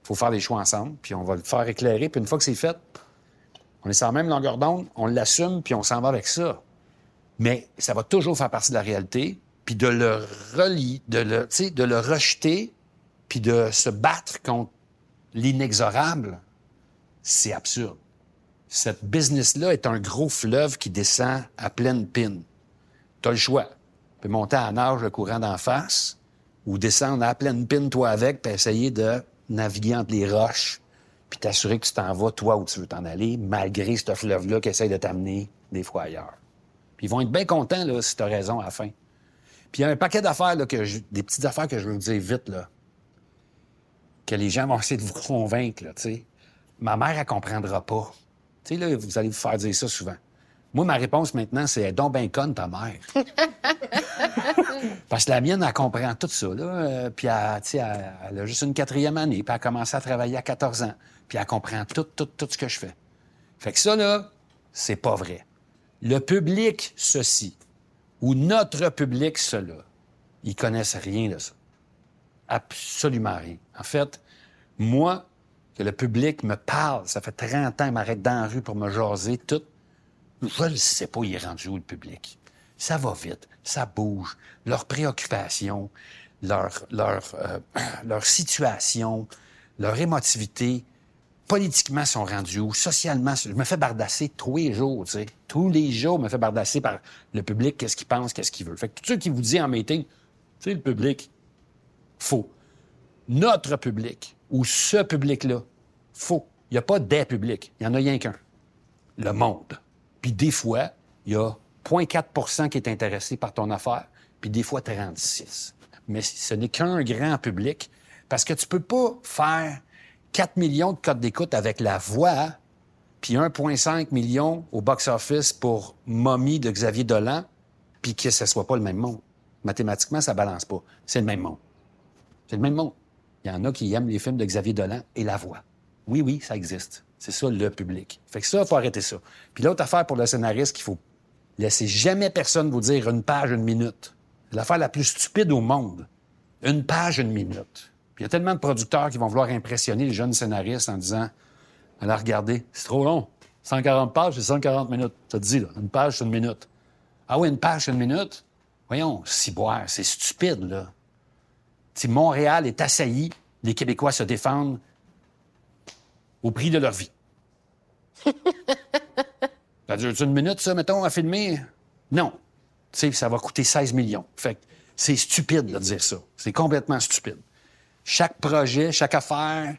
Il faut faire les choix ensemble, puis on va le faire éclairer, puis une fois que c'est fait, on est sur la même longueur d'onde, on l'assume, puis on s'en va avec ça. Mais ça va toujours faire partie de la réalité, puis de le relier, de le, de le rejeter, puis de se battre contre l'inexorable, c'est absurde. Cette business-là est un gros fleuve qui descend à pleine pine. Tu as le choix. Tu peux monter à nage le courant d'en face ou descendre à pleine pine toi avec puis essayer de naviguer entre les roches puis t'assurer que tu t'en vas toi où tu veux t'en aller malgré ce fleuve-là qui essaye de t'amener des fois ailleurs. Puis ils vont être bien contents là, si tu as raison à la fin. Puis il y a un paquet d'affaires, là, que je- des petites affaires que je veux vous dire vite, là, que les gens vont essayer de vous convaincre, là, tu sais. Ma mère, elle comprendra pas. Tu sais, là, vous allez vous faire dire ça souvent. Moi, ma réponse maintenant, c'est donc ben conne, ta mère. Parce que la mienne, elle comprend tout ça, là. euh, puis elle, elle, elle a juste une quatrième année, puis elle a commencé à travailler à 14 ans. Puis elle comprend tout, tout, tout ce que je fais. Fait que ça, là, c'est pas vrai. Le public, ceci, ou notre public, cela, ils connaissent rien de ça. Absolument rien. En fait, moi, que le public me parle, ça fait 30 ans, il m'arrête dans la rue pour me jaser, tout. Je ne sais pas, il est rendu où le public. Ça va vite, ça bouge. Leurs préoccupations, leur, leur, euh, leur situation, leur émotivité, politiquement sont rendus où, socialement, je me fais bardasser tous les jours, tu sais. Tous les jours, je me fais bardasser par le public, qu'est-ce qu'il pense, qu'est-ce qu'il veut. Fait que tout ceux qui vous disent en meeting, tu le public, faux. Notre public, ou ce public-là, faux. Il n'y a pas des publics, il n'y en a rien qu'un. Le monde. Puis des fois, il y a 0,4% qui est intéressé par ton affaire, puis des fois 36. Mais ce n'est qu'un grand public, parce que tu peux pas faire 4 millions de codes d'écoute avec la voix, puis 1,5 million au box-office pour Mommy de Xavier Dolan, puis que ce soit pas le même monde. Mathématiquement, ça balance pas. C'est le même monde. C'est le même monde. Il y en a qui aiment les films de Xavier Dolan et la voix. Oui, oui, ça existe. C'est ça, le public. Fait que ça, faut arrêter ça. Puis l'autre affaire pour le scénariste qu'il faut laisser jamais personne vous dire une page, une minute. C'est l'affaire la plus stupide au monde. Une page, une minute. Puis il y a tellement de producteurs qui vont vouloir impressionner les jeunes scénaristes en disant Alors, regardez, c'est trop long. 140 pages, c'est 140 minutes. Ça te dit, là, une page, c'est une minute. Ah oui, une page, c'est une minute? Voyons, ciboire, c'est stupide, là. Si Montréal est assailli, les Québécois se défendent au prix de leur vie. ça dure une minute, ça, mettons, à filmer? Non. Tu sais, ça va coûter 16 millions. Fait que c'est stupide de dire ça. C'est complètement stupide. Chaque projet, chaque affaire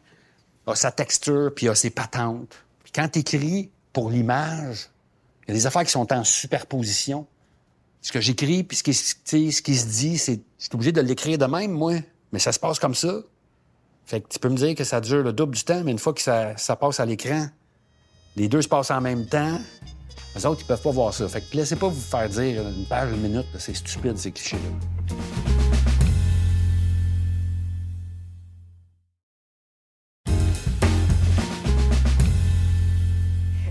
a sa texture, puis a ses patentes. Puis quand tu écris pour l'image, il y a des affaires qui sont en superposition. Ce que j'écris, puis ce qui, ce qui se dit, c'est. Je suis obligé de l'écrire de même, moi. Mais ça se passe comme ça. Fait que tu peux me dire que ça dure le double du temps, mais une fois que ça, ça passe à l'écran, les deux se passent en même temps. Les autres, ils peuvent pas voir ça. Fait que laissez pas vous faire dire une page, une minute, c'est stupide, ces clichés-là.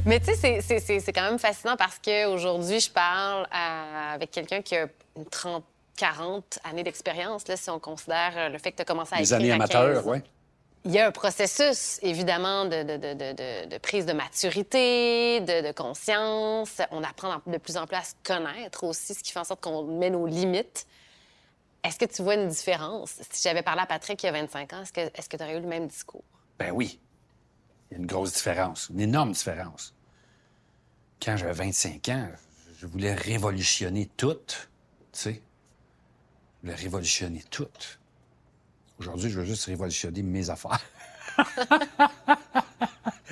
Mais tu sais, c'est- quand même fascinant parce qu'aujourd'hui, je parle à- avec quelqu'un qui a une 30, 40 années d'expérience, si on considère euh, le fait que tu as commencé à Les écrire années amateurs, 15. oui. Il y a un processus, évidemment, de, de- de- de- prise de maturité, de, conscience. On apprend de plus en plus à se connaître aussi, ce qui fait en sorte qu'on met nos limites. Est-ce que tu vois une différence? Si j'avais parlé à Patrick il y a 25 ans, est-ce que est-ce que tu aurais eu le même discours? Ben oui. Il y a une grosse différence, une énorme différence. Quand j'avais 25 ans, je voulais révolutionner tout, tu sais. Je voulais révolutionner tout. Aujourd'hui, je veux juste révolutionner mes affaires.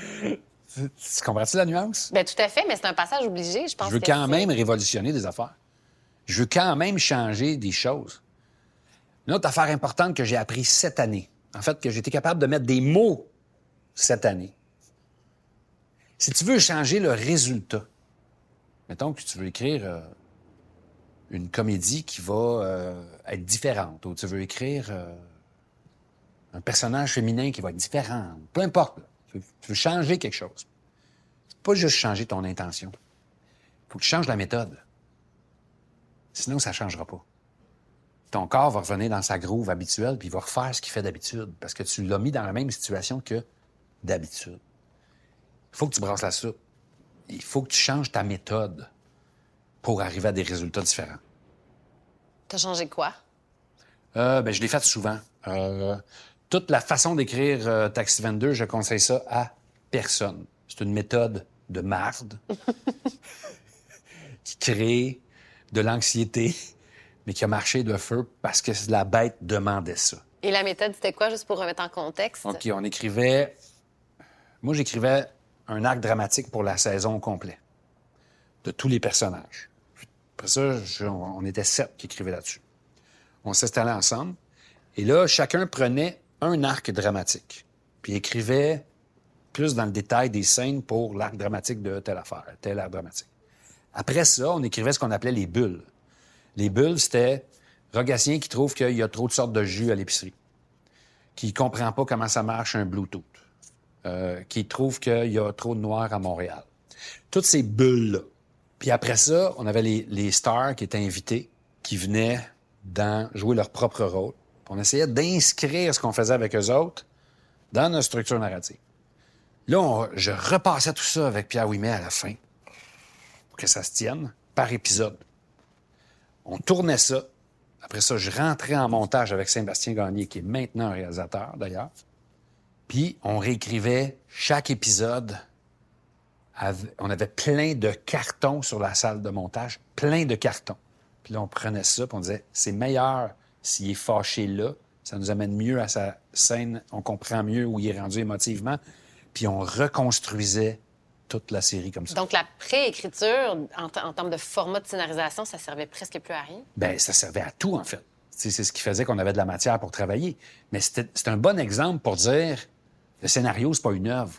tu tu comprends-tu la nuance? Bien, tout à fait, mais c'est un passage obligé, je pense Je veux que quand même révolutionner des affaires. Je veux quand même changer des choses. Une autre affaire importante que j'ai appris cette année, en fait, que j'ai été capable de mettre des mots cette année. Si tu veux changer le résultat, mettons que tu veux écrire euh, une comédie qui va euh, être différente, ou tu veux écrire euh, un personnage féminin qui va être différent, peu importe. Tu, veux, changer quelque chose. Pas juste changer ton intention. Faut que tu changes la méthode. Sinon, ça ne changera pas. Ton corps va revenir dans sa groove habituelle, puis il va refaire ce qu'il fait d'habitude, parce que tu l'as mis dans la même situation que d'habitude. Il faut que tu brasses la soupe. il faut que tu changes ta méthode pour arriver à des résultats différents. T'as changé quoi? Euh, ben, je l'ai fait souvent. Euh, toute la façon d'écrire euh, Taxi 22, je conseille ça à personne. C'est une méthode de marde qui crée de l'anxiété, mais qui a marché de feu parce que la bête demandait ça. Et la méthode, c'était quoi, juste pour remettre en contexte? OK, on écrivait. Moi, j'écrivais un arc dramatique pour la saison au complet, de tous les personnages. Après ça, on était sept qui écrivaient là-dessus. On s'installait ensemble, et là, chacun prenait un arc dramatique, puis écrivait plus dans le détail des scènes pour l'arc dramatique de telle affaire, tel arc dramatique. Après ça, on écrivait ce qu'on appelait les bulles. Les bulles, c'était Rogatien qui trouve qu'il y a trop de sortes de jus à l'épicerie, qui comprend pas comment ça marche un Bluetooth, euh, qui trouve qu'il y a trop de noirs à Montréal. Toutes ces bulles-là. Puis après ça, on avait les, stars qui étaient invités, qui venaient dans jouer leur propre rôle. On essayait d'inscrire ce qu'on faisait avec eux autres dans notre structure narrative. Là, je repassais tout ça avec Pierre Ouimet à la fin, pour que ça se tienne, par épisode. On tournait ça. Après ça, je rentrais en montage avec Sébastien Gagné, qui est maintenant réalisateur, d'ailleurs. Puis, on réécrivait chaque épisode. On avait plein de cartons sur la salle de montage, plein de cartons. Puis là, on prenait ça, puis on disait, c'est meilleur s'il est fâché là. Ça nous amène mieux à sa scène. On comprend mieux où il est rendu émotivement. Puis on reconstruisait toute la série comme ça. Donc, la préécriture, en, termes de format de scénarisation, ça servait presque plus à rien? Ben, ça servait à tout, en fait. C'est ce qui faisait qu'on avait de la matière pour travailler. Mais c'est un bon exemple pour dire le scénario, c'est pas une œuvre.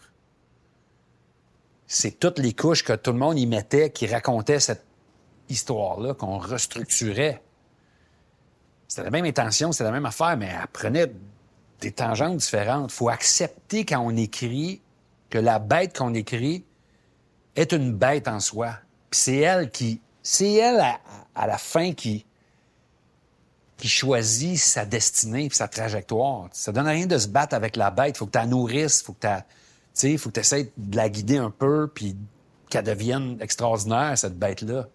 C'est toutes les couches que tout le monde y mettait qui racontaient cette histoire-là, qu'on restructurait. C'était la même intention, c'était la même affaire, mais elle prenait des tangentes différentes. Faut accepter quand on écrit que la bête qu'on écrit est une bête en soi. Puis c'est elle qui. C'est elle, à la fin, qui, qui choisit sa destinée puis sa trajectoire. Ça donne rien de se battre avec la bête. Faut que tu la nourrisses, faut que tu faut que essaies de la guider un peu puis qu'elle devienne extraordinaire, cette bête-là.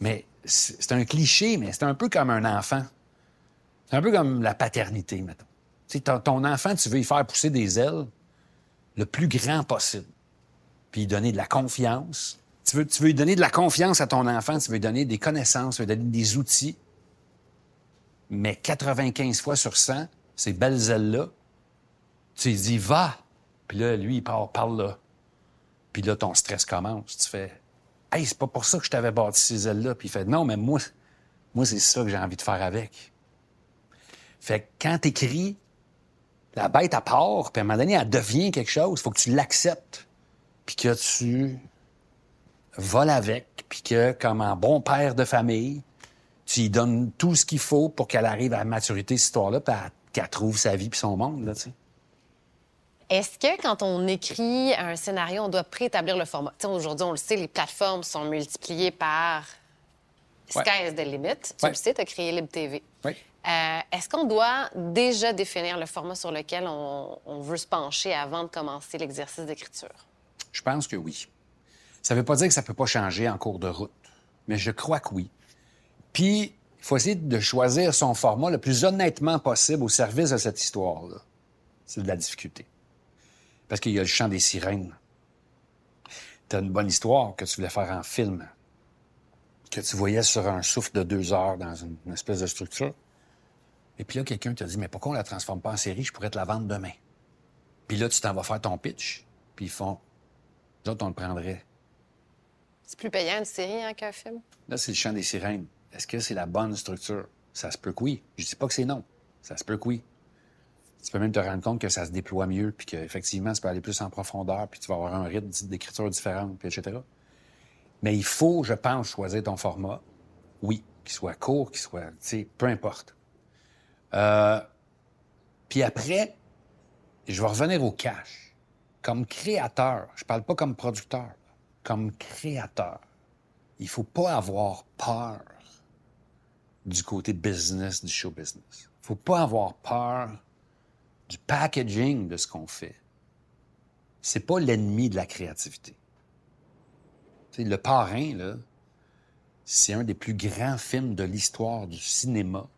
Mais c'est un cliché, mais c'est un peu comme un enfant. C'est un peu comme la paternité, mettons. Tu sais, ton, ton enfant, tu veux y faire pousser des ailes le plus grand possible puis lui donner de la confiance. Tu veux, tu veux lui donner de la confiance à ton enfant, tu veux lui donner des connaissances, tu veux lui donner des outils. Mais 95 fois sur 100, ces belles ailes-là, tu dis va. Puis là, lui, il part par là. Puis là, ton stress commence. Tu fais Hey, c'est pas pour ça que je t'avais bâti ces ailes-là. Puis il fait Non, mais moi, moi c'est ça que j'ai envie de faire avec. Fait que quand t'écris, la bête à part, puis à un moment donné, elle devient quelque chose. Faut que tu l'acceptes puis que tu voles avec, puis que, comme un bon père de famille, tu lui donnes tout ce qu'il faut pour qu'elle arrive à la maturité, cette histoire-là, puis elle- qu'elle trouve sa vie puis son monde, là, tu sais. Est-ce que quand on écrit un scénario, on doit préétablir le format? Aujourd'hui, on le sait, les plateformes sont multipliées par Ouais. sky is the limit. Tu Ouais. le sais, tu as créé Libre TV. Oui. Euh, Est-ce qu'on doit déjà définir le format sur lequel on, on veut se pencher avant de commencer l'exercice d'écriture? Je pense que oui. Ça ne veut pas dire que ça ne peut pas changer en cours de route, mais je crois que oui. Puis, il faut essayer de choisir son format le plus honnêtement possible au service de cette histoire-là. C'est de la difficulté. Parce qu'il y a le chant des sirènes. Tu as une bonne histoire que tu voulais faire en film, que tu voyais sur un souffle de deux heures dans une, une espèce de structure. Et puis là, quelqu'un t'a dit, mais pourquoi on la transforme pas en série? Je pourrais te la vendre demain. Puis là, tu t'en vas faire ton pitch, puis ils font, nous autres, on le prendrait. C'est plus payant une série hein, qu'un film? Là, c'est le chant des sirènes. Est-ce que c'est la bonne structure? Ça se peut que oui. Je dis pas que c'est non. Ça se peut que oui. Tu peux même te rendre compte que ça se déploie mieux, puis qu'effectivement, ça peut aller plus en profondeur, puis tu vas avoir un rythme d'écriture différent, puis etc. Mais il faut, je pense, choisir ton format. Oui, qu'il soit court, qu'il soit, tu sais, peu importe. Euh, puis après, je vais revenir au cash. Comme créateur, je parle pas comme producteur, comme créateur, il faut pas avoir peur du côté business du show business. Il faut pas avoir peur du packaging de ce qu'on fait. C'est pas l'ennemi de la créativité. Le parrain, c'est un des plus grands films de l'histoire du cinéma.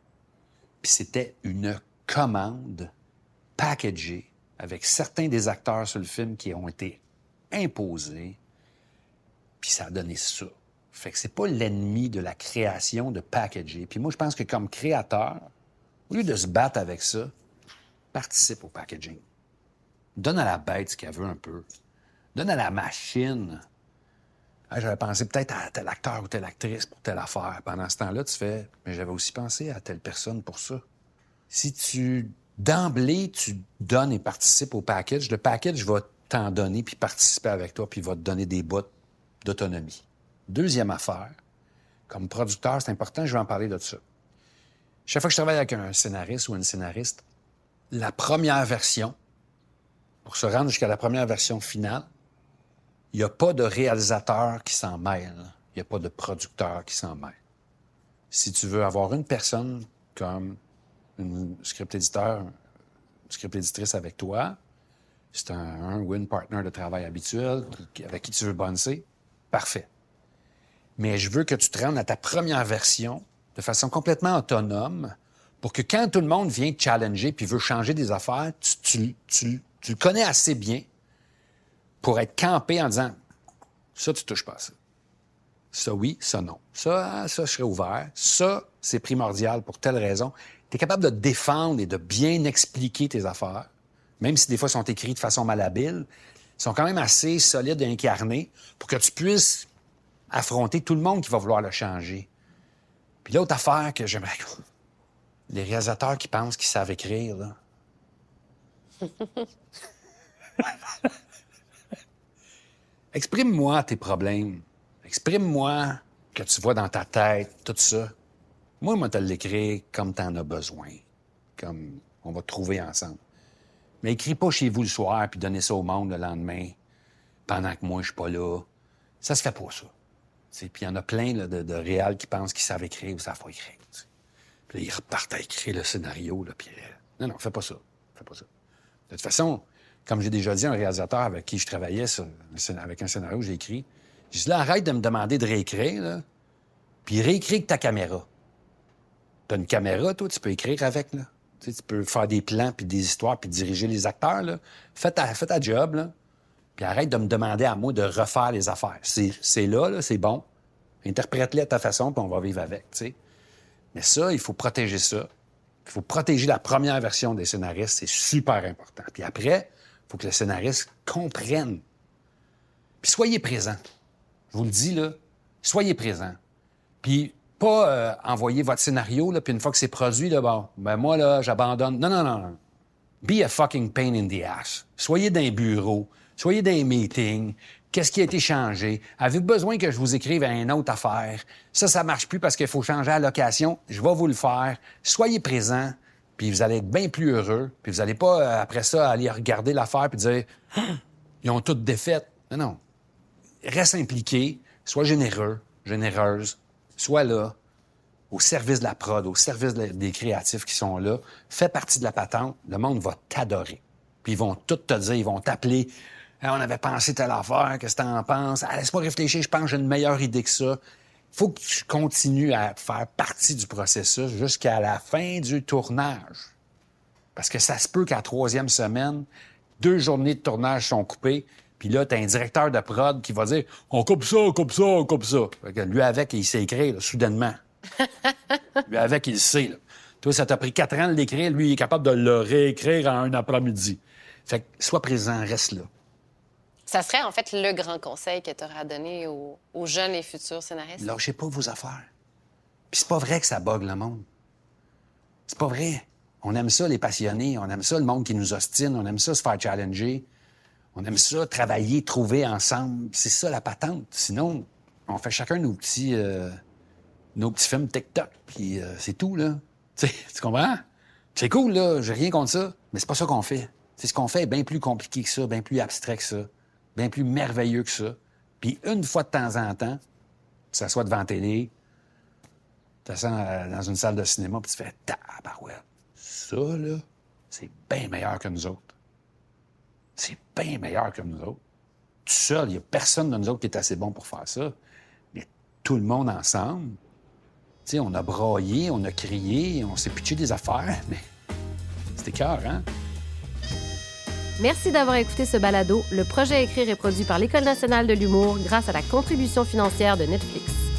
Puis c'était une commande packagée avec certains des acteurs sur le film qui ont été imposés. Puis ça a donné ça. Fait que c'est pas l'ennemi de la création de packager. Puis moi, je pense que comme créateur, au lieu de se battre avec ça, participe au packaging. Donne à la bête ce qu'elle veut un peu. Donne à la machine. Ah, j'avais pensé peut-être à tel acteur ou telle actrice pour telle affaire. Pendant ce temps-là, tu fais, mais j'avais aussi pensé à telle personne pour ça. Si tu, d'emblée, tu donnes et participes au package, le package va t'en donner puis participer avec toi puis va te donner des bouts d'autonomie. Deuxième affaire, comme producteur, c'est important, je vais en parler de ça. Chaque fois que je travaille avec un scénariste ou une scénariste, la première version, pour se rendre jusqu'à la première version finale, il n'y a pas de réalisateur qui s'en mêle. Il n'y a pas de producteur qui s'en mêle. Si tu veux avoir une personne comme une script éditeur, une script éditrice avec toi, c'est un, une partner de travail habituel avec qui tu veux boncer, parfait. Mais je veux que tu te rendes à ta première version de façon complètement autonome pour que quand tout le monde vient te challenger puis veut changer des affaires, tu, le connais assez bien pour être campé en disant ça, tu touches pas ça. Ça, oui, ça, non. Ça, ça, je serais ouvert. Ça, c'est primordial pour telle raison. Tu es capable de défendre et de bien expliquer tes affaires, même si des fois sont écrits de façon malhabile, sont quand même assez solides et incarnés pour que tu puisses affronter tout le monde qui va vouloir le changer. Puis l'autre affaire que j'aimerais... Les réalisateurs qui pensent qu'ils savent écrire, là. Exprime-moi tes problèmes. Exprime-moi que tu vois dans ta tête, tout ça. Moi, moi, te l'écrire comme t'en as besoin. Comme on va te trouver ensemble. Mais écris pas chez vous le soir puis donnez ça au monde le lendemain, pendant que moi, je suis pas là. Ça se fait pas, ça. Puis il y en a plein de, de réals qui pensent qu'ils savent écrire ou savent pas écrire. Puis ils repartent à écrire le scénario. Euh, non, non, fais pas ça. Fais pas ça. De toute façon, comme j'ai déjà dit un réalisateur avec qui je travaillais avec un scénario que j'ai écrit, j'ai dit là, arrête de me demander de réécrire, puis réécris avec ta caméra. T'as une caméra, toi, tu peux écrire avec, là. Tu, peux faire des plans, puis des histoires, puis diriger les acteurs. Fais ta, fais ta job, là. Puis arrête de me demander à moi de refaire les affaires. C'est, là, c'est bon. Interprète-les à ta façon, puis on va vivre avec. Mais ça, il faut protéger ça. Il faut protéger la première version des scénaristes, c'est super important. Puis après, il faut que le scénariste comprenne. Puis soyez présent. Je vous le dis, là, soyez présent. Puis pas euh, envoyer votre scénario, puis une fois que c'est produit, là, bon, ben moi, là, j'abandonne. Non, non, non, non. Be a fucking pain in the ass. Soyez dans un bureau, soyez dans un meeting. Qu'est-ce qui a été changé? Avez-vous besoin que je vous écrive à une autre affaire? Ça, ça marche plus parce qu'il faut changer la location. Je vais vous le faire. Soyez présent, puis vous allez être bien plus heureux. Puis vous n'allez pas, euh, après ça, aller regarder l'affaire puis dire ils ont toutes défaites. Non, non. Reste impliqué, sois généreux, généreuse, sois là, au service de la prod, au service de- des créatifs qui sont là. Fais partie de la patente. Le monde va t'adorer. Puis ils vont tout te dire, ils vont t'appeler. On avait pensé telle affaire, qu'est-ce que t'en penses? Ah, laisse-moi réfléchir, je pense que j'ai une meilleure idée que ça. faut que tu continues à faire partie du processus jusqu'à la fin du tournage. Parce que ça se peut qu'à la troisième semaine, deux journées de tournage sont coupées, puis là, t'as un directeur de prod qui va dire On coupe ça, on coupe ça, on coupe ça. Fait que lui, avec, il sait écrire, là, soudainement. lui, avec, il sait. Là. Toi, ça t'a pris quatre ans de l'écrire, lui, il est capable de le réécrire en un après-midi. Fait que sois présent, reste là. Ça serait en fait le grand conseil que tu aurais à donner aux, aux jeunes et futurs scénaristes? Lâchez pas vos affaires. Puis c'est pas vrai que ça bug le monde. C'est pas vrai. On aime ça, les passionnés. On aime ça, le monde qui nous ostine. On aime ça, se faire challenger. On aime ça, travailler, trouver ensemble. C'est ça, la patente. Sinon, on fait chacun nos petits, euh, nos petits films TikTok, puis euh, c'est tout, là. Tu comprends? C'est cool, là. J'ai rien contre ça. Mais c'est pas ça qu'on fait. C'est ce qu'on fait est bien plus compliqué que ça, bien plus abstrait que ça, bien plus merveilleux que ça. Puis une fois de temps en temps, tu s'assois devant la télé, tu t'assois dans dans une salle de cinéma, puis tu fais tabarouette. Ça, là, c'est bien meilleur que nous autres. C'est bien meilleur que nous autres. tout seul. Il n'y a personne de nous autres qui est assez bon pour faire ça. Mais tout le monde ensemble, tu sais, on a braillé, on a crié, on s'est pitché des affaires, mais c'était cœur, hein? Merci d'avoir écouté ce balado. Le projet Écrire est produit par l'École nationale de l'humour grâce à la contribution financière de Netflix.